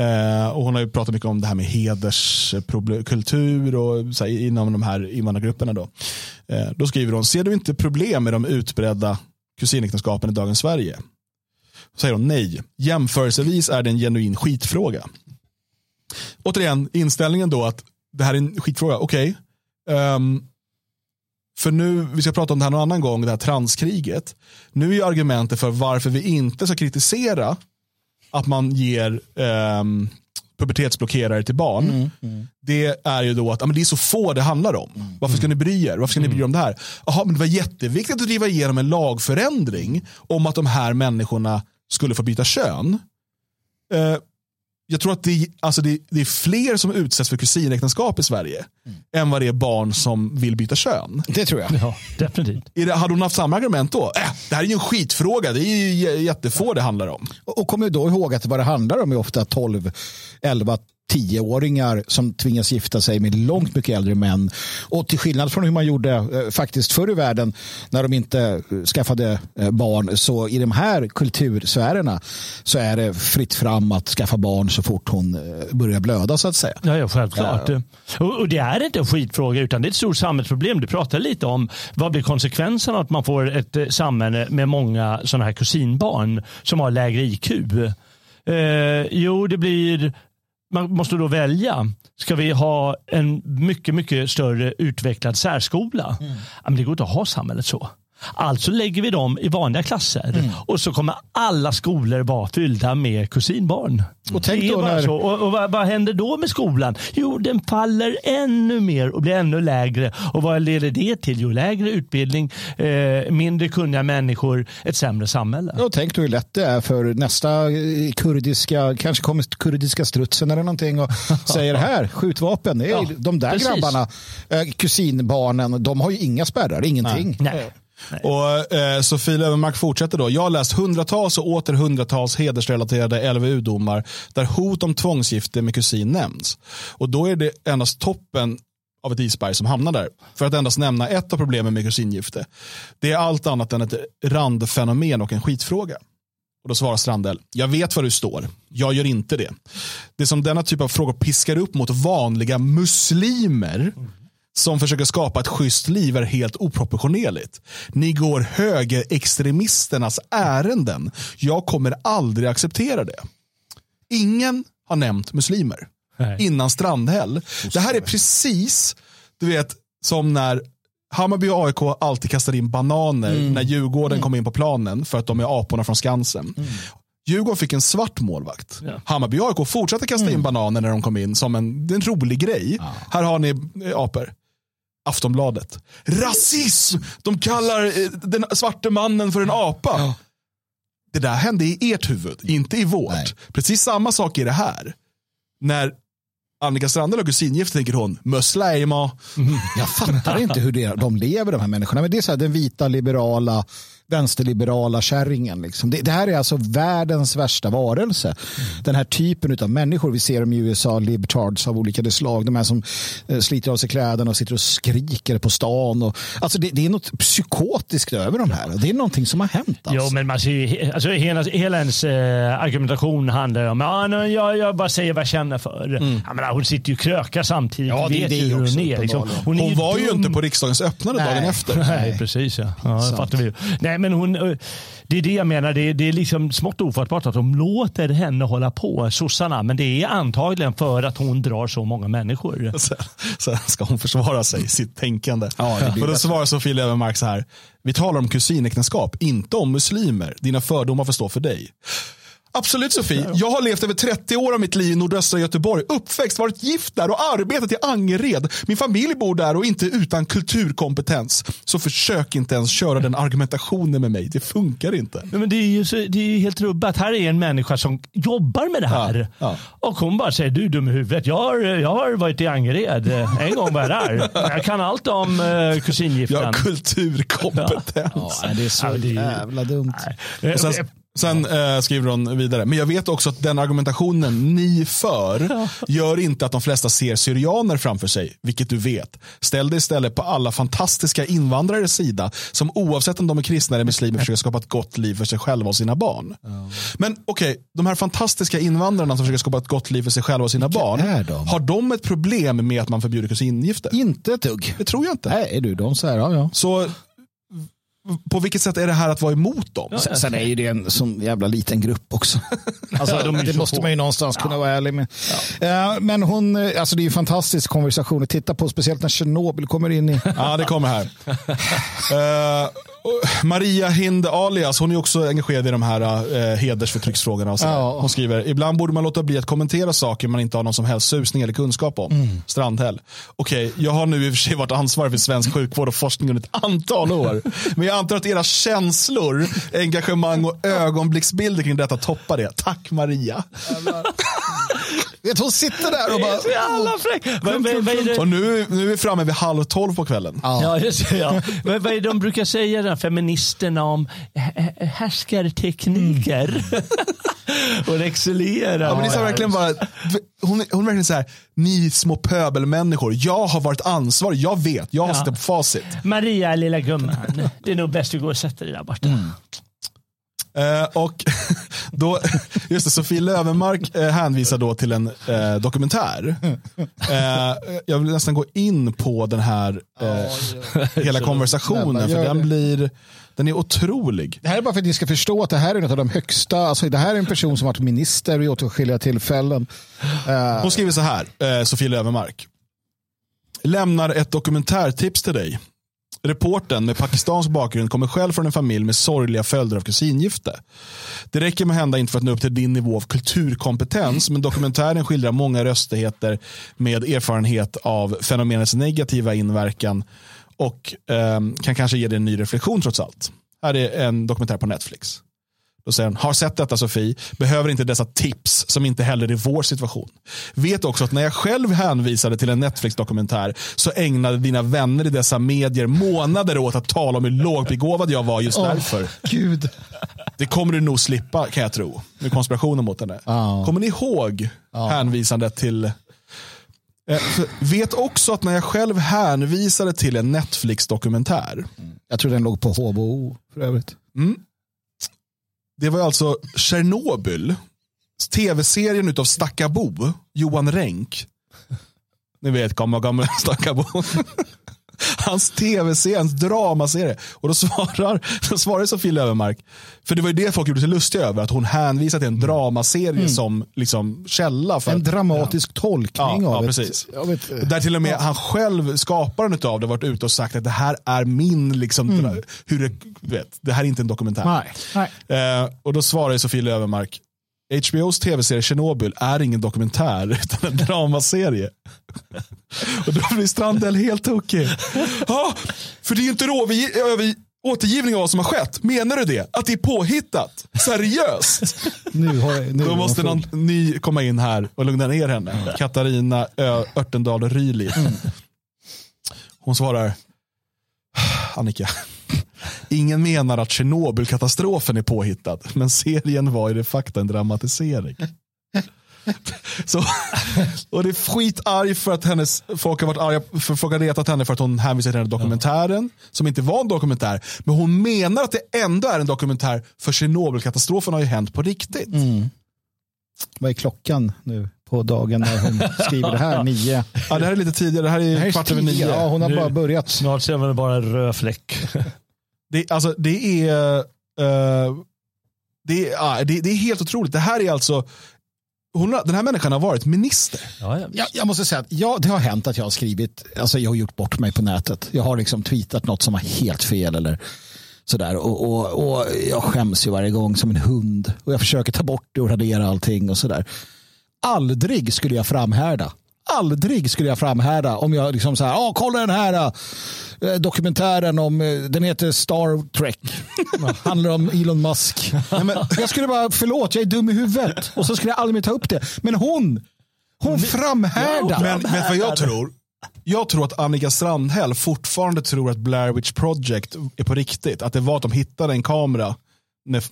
Eh, och hon har ju pratat mycket om det här med hederskultur och så här, inom de här invandrargrupperna. Då. Eh, då skriver hon, ser du inte problem med de utbredda kusinäktenskapen i dagens Sverige? Säger hon nej, jämförelsevis är det en genuin skitfråga. Återigen, inställningen då att det här är en skitfråga, okej. Ehm, för nu, vi ska prata om det här någon annan gång, det här transkriget. Nu är argumentet för varför vi inte ska kritisera att man ger ehm, pubertetsblockerare till barn. Det är ju då att men det är så få det handlar om. Varför ska ni bry er? Varför ska ni bry er om det här? Jaha, men det var jätteviktigt att driva igenom en lagförändring om att de här människorna skulle få byta kön. Eh, jag tror att det, alltså det, det är fler som utsätts för kusinäktenskap i Sverige än vad det är barn som vill byta kön. Det tror jag. Ja, definitivt. Är det, hade hon haft samma argument då? Äh, det här är ju en skitfråga, det är ju jättefå det handlar om. Och och kom ju då ihåg att vad det handlar om är ofta 12, 11, 10-åringar som tvingas gifta sig med långt mycket äldre män. Och till skillnad från hur man gjorde eh, faktiskt förr i världen när de inte eh, skaffade eh, barn så i de här kultursfärerna så är det fritt fram att skaffa barn så fort hon börjar blöda så att säga. Ja, ja självklart. Och, och det är inte en skitfråga utan det är ett stort samhällsproblem. Du pratar lite om vad blir konsekvenserna att man får ett samhälle med många sådana här kusinbarn som har lägre IQ. Eh, jo, det blir man måste då välja. Ska vi ha en mycket, mycket större utvecklad särskola? Ja, men det går inte att ha samhället så. Alltså lägger vi dem i vanliga klasser och så kommer alla skolor vara fyllda med kusinbarn. Och tänk då när- så. Och, och vad, vad händer då med skolan? Jo, den faller ännu mer och blir ännu lägre. Och vad leder det till? Jo, lägre utbildning, eh, mindre kunniga människor, ett sämre samhälle. Och tänk då hur lätt det är för nästa eh, kurdiska, kanske kommer kurdiska strutsen eller någonting och säger här, skjutvapen, det är Ja, de där precis. grabbarna, eh, kusinbarnen, de har ju inga spärrar, ingenting. Nej. Och eh, Sofie Löwenmark fortsätter då. Jag har läst hundratals och åter hundratals hedersrelaterade LVU-domar där hot om tvångsgifte med kusin nämns. Och då är det endast toppen av ett isberg som hamnar där. För att endast nämna ett av problemen med kusingifte. Det är allt annat än ett randfenomen och en skitfråga. Och då svarar Strandell, jag vet var du står. Jag gör inte det. Det som denna typ av frågor piskar upp mot vanliga muslimer som försöker skapa ett schysst liv är helt oproportionerligt. Ni går högerextremisternas ärenden. Jag kommer aldrig acceptera det. Ingen har nämnt muslimer Nej. innan Strandhäll. Det här är precis, du vet, som när Hammarby och AIK alltid kastade in bananer när Djurgården kom in på planen för att de är aporna från Skansen. Djurgården fick en svart målvakt. Ja. Hammarby och AIK fortsatte kasta in bananer när de kom in som en, en rolig grej. Här har ni apor. Aftonbladet. Rasism! De kallar eh, den svarte mannen för en apa. Det där hände i ert huvud, inte i vårt. Nej. Precis samma sak är det här. När Annika Strandhäll och kusingift tänker hon, muslimer. Jag fattar inte hur det, de lever de här människorna. Men det är så här, den vita liberala vänsterliberala kärringen. Liksom. Det, det här är alltså världens värsta varelse. Den här typen av människor vi ser dem i USA, libtards av olika slag. De här som eh, sliter av sig kläderna och sitter och skriker på stan. Och, alltså det, det är något psykotiskt över de här. Det är någonting som har hänt. Alltså. Jo, men man ser, ju- alltså, hela, hela ens eh, argumentation handlar om ja, nej, jag, jag bara säger vad jag känner för. Jag menar, hon sitter ju och krökar samtidigt. Ja, det vet det ju hon är. Liksom. Hon, är var ju dum. inte på riksdagens öppnande dagen Nej. efter. Nej, precis ja. ja fattar vi ju. Nej, men hon, eh, det är det jag menar. Det är, det är liksom smått ofattbart att de låter henne hålla på, sossarna. Men det är antagligen för att hon drar så många människor. Sen, sen ska hon försvara sig, sitt tänkande. Ja, och då svarar Sofie Löwenmark så här. Vi talar om kusinäktenskap, inte om muslimer. Dina fördomar får stå för dig. Absolut Sofie, jag har levt över 30 år av mitt liv i nordöstra Göteborg, uppväxt, varit gift där och arbetat i Angered. Min familj bor där och inte utan kulturkompetens. Så försök inte ens köra den argumentationen med mig, det funkar inte. Nej, Men det är ju så, det är ju helt rubbat. Här är en människa som jobbar med det här. Ja, ja. Och hon bara säger, du är dum i huvudet. Jag har, jag har varit i Angered. En gång var jag där. Jag kan allt om uh, kusingiften. Jag har kulturkompetens. Ja, det är så Ja, det är ju- jävla dumt. Eh, Och sen, sen eh, skriver hon vidare, men jag vet också att den argumentationen ni för gör inte att de flesta ser syrianer framför sig, vilket du vet. Ställ dig istället på alla fantastiska invandrares sida som oavsett om de är kristna eller muslimer försöker skapa ett gott liv för sig själva och sina barn. Men okej, de här fantastiska invandrarna som försöker skapa ett gott liv för sig själva och sina barn, är de? har de ett problem med att man förbjuder kusingifte? Inte ett dugg. Det tror jag inte. Nej du, de säger ja ja. Så på vilket sätt är det här att vara emot dem? Sen, sen är ju det en sån jävla liten grupp också. Alltså, Ja, de det måste få. man ju någonstans kunna vara ärlig med. Eh, Men hon, eh, alltså det är ju en fantastisk konversation att titta på, speciellt när Tjernobyl kommer in i... Ja, det kommer här. Eh, Maria Hind alias, hon är också engagerad i de här uh, hedersförtrycksfrågorna. Och. Ja. Hon skriver, ibland borde man låta bli att kommentera saker man inte har någon som helst susning eller kunskap om. Mm. Strandhäll. Okej, jag har nu i och för sig varit ansvarig för svensk sjukvård och forskning under ett antal år. Men jag antar att era känslor, engagemang och ögonblicksbilder kring detta toppar det. Tack Maria. Vet, hon sitter där och Det är bara... så jävla fräckt. Vad, vad, vad är det? Och nu, nu är vi framme vid halv tolv på kvällen. Ja, just det, ja. vad, vad är det de brukar säga, de feministerna, om hä- hä- härskartekniker? och excellerar. Ja, men det är så här verkligen bara, hon, hon är verkligen så här, ni små pöbelmänniskor, jag har varit ansvarig, jag vet, jag har Ja. suttit på facit. Maria, lilla gumman. Det är nog bäst du går och sätter dig där borta. Eh, och då, just det, Sofie Lövenmark eh, hänvisar då till en eh, dokumentär. Eh, jag vill nästan gå in på den här eh, hela konversationen, för den blir, den är otrolig. Det här är bara för att ni ska förstå att det här är en av de högsta, alltså det här är en person som varit minister vid åtskilliga tillfällen. Hon skriver så här, eh, Sofie Lövenmark. Lämnar ett dokumentärtips till dig. Reporten med pakistansk bakgrund kommer själv från en familj med sorgliga följder av kusingifte. Det räcker med hända inte för att nå upp till din nivå av kulturkompetens, men dokumentären skildrar många röstigheter med erfarenhet av fenomenets negativa inverkan och eh, kan kanske ge dig en ny reflektion trots allt. Här är en dokumentär på Netflix. Då säger han, har sett detta Sofie, behöver inte dessa tips som inte heller är vår situation. Vet också att när jag själv hänvisade till en Netflix-dokumentär så ägnade dina vänner i dessa medier månader åt att tala om hur lågbegåvad jag var just därför. Gud. Det kommer du nog slippa kan jag tro, med konspirationen mot henne. Ja. Kommer ni ihåg hänvisandet till Eh, vet också att när jag själv hänvisade till en Netflix-dokumentär. Jag tror den låg på HBO för övrigt. Mm, det var alltså Tjernobyl. Tv-serien utav Stackabo, Johan Renck. Ni vet, gamla gamla Stackabo. Hans tv-serie, hans dramaserie. Och då svarar, då svarar Sofie Lövenmark, för det var ju det folk gjorde sig lustiga över, att hon hänvisar till en dramaserie mm. som liksom källa. För en dramatisk ja. tolkning ja, av ja, precis. ett... Vet, Där till och med han själv, skaparen av det, varit ute och sagt att det här är min, liksom, mm. hur det, vet, det här är inte en dokumentär. Nej. Nej. Eh, och då svarar Sofie Lövenmark, HBOs tv-serie Chernobyl är ingen dokumentär utan en dramaserie. och då blir Strandell helt tokig. Ja, för det är ju inte en återgivning av vad som har skett. Menar du det? Att det är påhittat? Seriöst? nu har, nu då måste någon ny komma in här och lugna ner henne. Mm. Katarina Ö Örtendahl Ryli. Mm. Hon svarar, Annika, Ingen menar att Tjernobylkatastrofen är påhittad, men serien var i det fakta en dramatisering. Så, och det är skitarg för att hennes, folk har varit arga, för folk har retat henne för att hon hänvisar till den här dokumentären, som inte var en dokumentär. Men hon menar att det ändå är en dokumentär, för Tjernobylkatastrofen har ju hänt på riktigt. Mm. Vad är klockan nu på dagen när hon skriver det här? Nio? Ja, det här är lite tidigare, det här är, det här är kvart över nio. Ja, hon har nu, bara börjat. Snart ser man bara en röd fläck. Det, alltså, det, är, uh, det, är, det, det, är helt otroligt. Det här är alltså hon, den här människan har varit minister. Ja, jag, jag, måste säga att ja, det har hänt att jag har skrivit, alltså jag har gjort bort mig på nätet. Jag har liksom tweetat något som var helt fel eller sådär. Och, och, och jag skäms ju varje gång som en hund. Och jag försöker ta bort det och radera allting och sådär. Aldrig skulle jag framhärda aldrig skulle jag framhärda om jag liksom så här, oh, kolla den här äh, dokumentären om, äh, den heter Star Trek. Handlar om Elon Musk. Nej, men, jag skulle bara, förlåt, jag är dum i huvudet. Och så skulle jag aldrig mer ta upp det. Men hon, hon framhärdar. Men, men vad jag tror, jag tror att Annika Strandhäll fortfarande tror att Blair Witch Project är på riktigt. Att det var att de hittade en kamera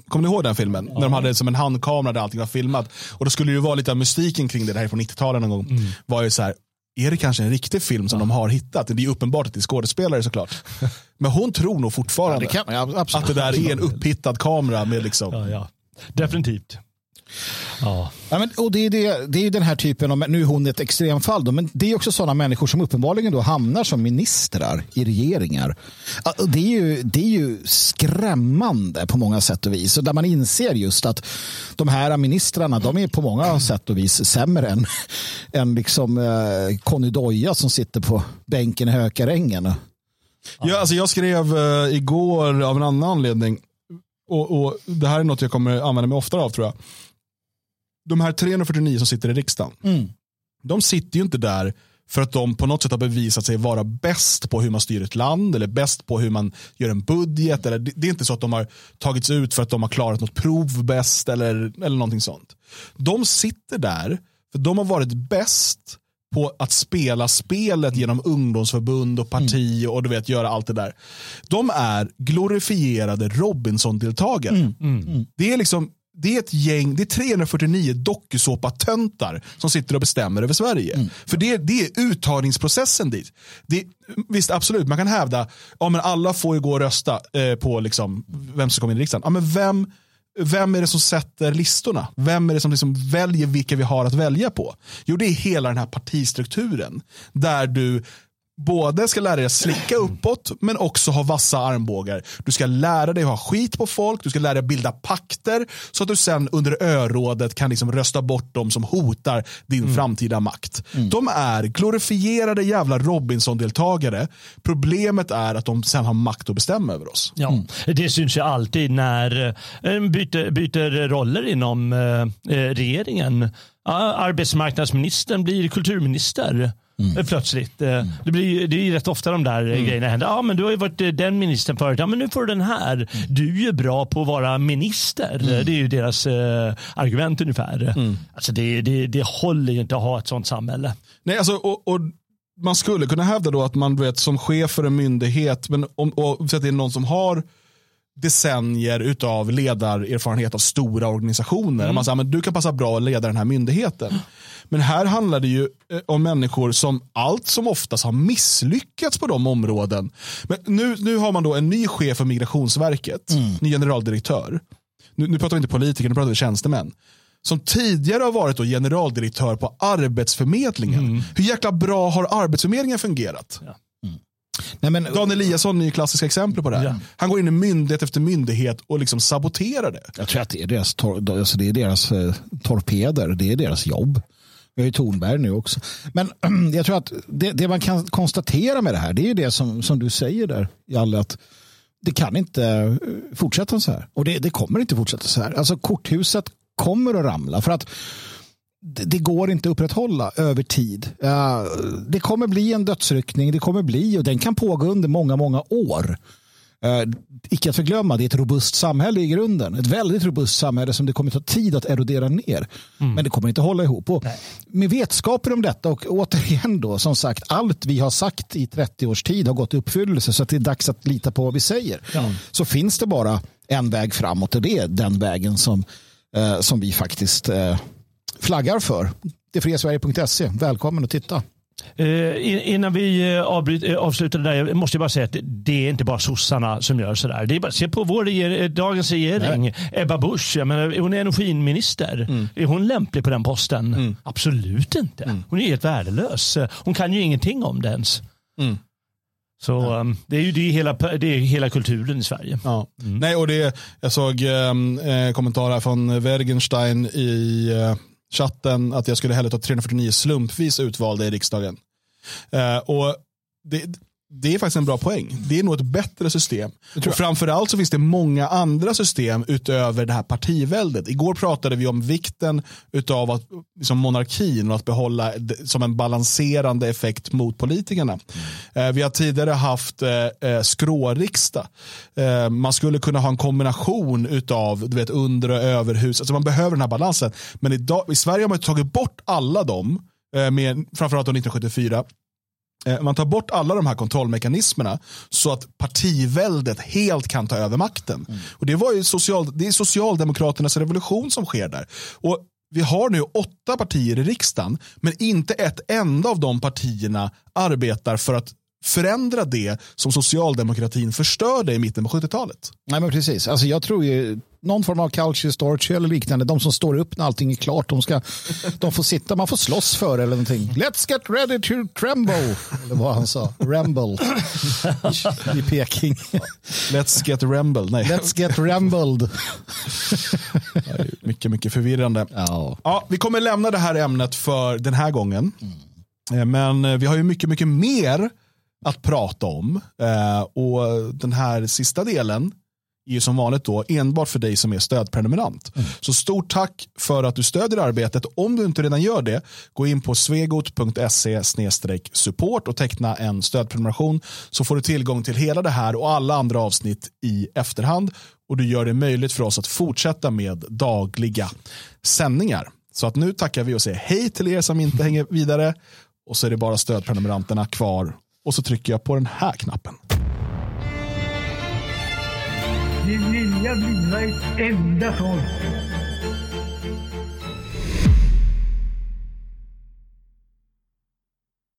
Kommer ni ihåg den filmen? Ja. När de hade som en handkamera där allting var filmat. Och då skulle det ju vara lite av mystiken kring det, det här är från 90-talet någon gång. Mm. Var ju så här, är det kanske en riktig film som ja. de har hittat? Det är uppenbart att det är skådespelare såklart. Men hon tror nog fortfarande ja, det kan, att det där är en upphittad kamera med liksom. Definitivt. Ja. ja men, och det, är det, det är den här typen av, nu är hon ett extremfall, då, men det är också sådana människor som uppenbarligen då hamnar som ministrar i regeringar. Det är ju, det är ju skrämmande på många sätt och vis. Och där man inser just att de här ministrarna, de är på många sätt och vis sämre än, än liksom, eh, Conny Doja som sitter på bänken i Hökarängen. Ja, alltså jag skrev uh, igår av en annan anledning, och, och, det här är något jag kommer använda mig oftare av tror jag de här 349 som sitter i riksdagen, mm. de sitter ju inte där för att de på något sätt har bevisat sig vara bäst på hur man styr ett land eller bäst på hur man gör en budget. Eller, det är inte så att de har tagits ut för att de har klarat något prov bäst eller, eller någonting sånt. De sitter där för de har varit bäst på att spela spelet genom ungdomsförbund och parti mm. och du vet göra allt det där. De är glorifierade Robinson-deltagare. Mm. Mm. Det är liksom det är ett gäng, det är 349 dokusåpatöntar som sitter och bestämmer över Sverige. Mm. För det, det är uttagningsprocessen dit. Det, visst, absolut, man kan hävda ja, men alla får ju gå och rösta eh, på liksom, vem som kommer in i riksdagen. Ja, men vem, vem är det som sätter listorna? Vem är det som liksom väljer vilka vi har att välja på? Jo, det är hela den här partistrukturen. Där du både ska lära dig att slicka uppåt men också ha vassa armbågar. Du ska lära dig att ha skit på folk, du ska lära dig att bilda pakter så att du sen under örådet kan liksom rösta bort dem som hotar din mm. framtida makt. Mm. De är glorifierade jävla Robinson-deltagare. Problemet är att de sen har makt att bestämma över oss. Ja, mm. Det syns ju alltid när eh, byter, byter roller inom eh, eh regeringen. Arbetsmarknadsministern blir kulturminister. Mm. Plötsligt. Eh, mm. Det, blir, det är ju rätt ofta de där mm. grejerna händer. Ja, men du har ju varit eh, den ministern förut. Ja, men nu får du den här. Mm. Du är ju bra på att vara minister. Mm. Det är ju deras eh, argument ungefär. Mm. Alltså det, det, det håller ju inte att ha ett sånt samhälle. Nej, alltså, och, och man skulle kunna hävda då att man vet som chef för en myndighet, men om, att det är någon som har decennier utav ledarerfarenhet av stora organisationer. Mm. Man säger, men du kan passa bra att leda den här myndigheten. Men här handlar det ju eh, om människor som allt som oftast har misslyckats på de områden. Men nu, nu har man då en ny chef för Migrationsverket, mm. ny generaldirektör. Nu, nu pratar vi inte politiker, nu pratar vi tjänstemän som tidigare har varit generaldirektör på Arbetsförmedlingen. Mm. Hur jäkla bra har Arbetsförmedlingen fungerat? Ja. Nej, men, Dan Eliasson är ju klassiska exempel på det här. Ja. Han går in i myndighet efter myndighet och liksom saboterar det. Jag tror att det är deras, tor alltså det är deras eh, torpeder, det är deras jobb. Vi har ju Tornberg nu också. Men jag tror att det, det, man kan konstatera med det här, det är det som, som du säger där, Jalle, att det kan inte eh, fortsätta så här. Och det, det kommer inte fortsätta så här. Alltså korthuset kommer att ramla. För att det går inte att upprätthålla över tid. Det kommer bli en dödsryckning, det kommer bli och den kan pågå under många, många år. Uh, icke att förglömma, det är ett robust samhälle i grunden. Ett väldigt robust samhälle som det kommer ta tid att erodera ner. Mm. Men det kommer inte hålla ihop. Och med vetskapen om detta och återigen då, som sagt, allt vi har sagt i 30 års tid har gått i uppfyllelse så att det är dags att lita på vad vi säger. Mm. Så finns det bara en väg framåt och det är den vägen som, uh, som vi faktiskt flaggar för. Detfriasverige.se. Välkommen att titta. Uh, innan vi uh, avbryt, uh, avslutar det där, måste jag bara säga att det är inte bara sossarna som gör sådär. Det är bara, se på vår reger, dagens regering, Nej. Ebba Busch, jag menar, hon är energiminister. Mm. Är hon lämplig på den posten? Mm. Absolut inte. Mm. Hon är helt värdelös. Hon kan ju ingenting om det ens. Mm. Så um, det är ju det är hela, det är hela kulturen i Sverige. Ja. Mm. Nej, och det, jag såg um, eh, kommentarer från Wergenstein i uh, chatten att jag skulle hellre ta 349 slumpvis utvalda i riksdagen. Eh, och det, det är faktiskt en bra poäng. Det är nog ett bättre system. Och framförallt så finns det många andra system utöver det här partiväldet. Igår pratade vi om vikten av att, liksom monarkin och att behålla som en balanserande effekt mot politikerna. Mm. Vi har tidigare haft eh, eh, skråriksdag. Man skulle kunna ha en kombination av du vet, under och överhus. Alltså man behöver den här balansen. Men idag, i Sverige har man tagit bort alla dem, med, framförallt 1974 Eh, man tar bort alla de här kontrollmekanismerna så att partiväldet helt kan ta över makten. Mm. Och det, var ju social, det är Socialdemokraternas revolution som sker där. Och vi har nu åtta partier i riksdagen, men inte ett enda av de partierna arbetar för att förändra det som socialdemokratin förstörde i mitten på 70-talet. Nej men precis, alltså jag tror ju någon form av culture storage eller liknande. De som står upp när allting är klart, de, ska, de får sitta, man får slåss för eller någonting. Let's get ready to tremble, eller vad han sa, ramble i Peking. Let's get ramble, nej. Let's get rambled. mycket, mycket förvirrande. Ja. ja, vi kommer lämna det här ämnet för den här gången. Mm. Men vi har ju mycket, mycket mer att prata om. Eh, och den här sista delen är ju som vanligt då enbart för dig som är stödprenumerant. Mm. Så stort tack för att du stödjer arbetet. Om du inte redan gör det, gå in på svegot.se support och teckna en stödprenumeration så får du tillgång till hela det här och alla andra avsnitt i efterhand och du gör det möjligt för oss att fortsätta med dagliga sändningar. Så att nu tackar vi och säger hej till er som inte hänger vidare och så är det bara stödprenumeranterna kvar och så trycker jag på den här knappen. Din vilja bliva ett enda folk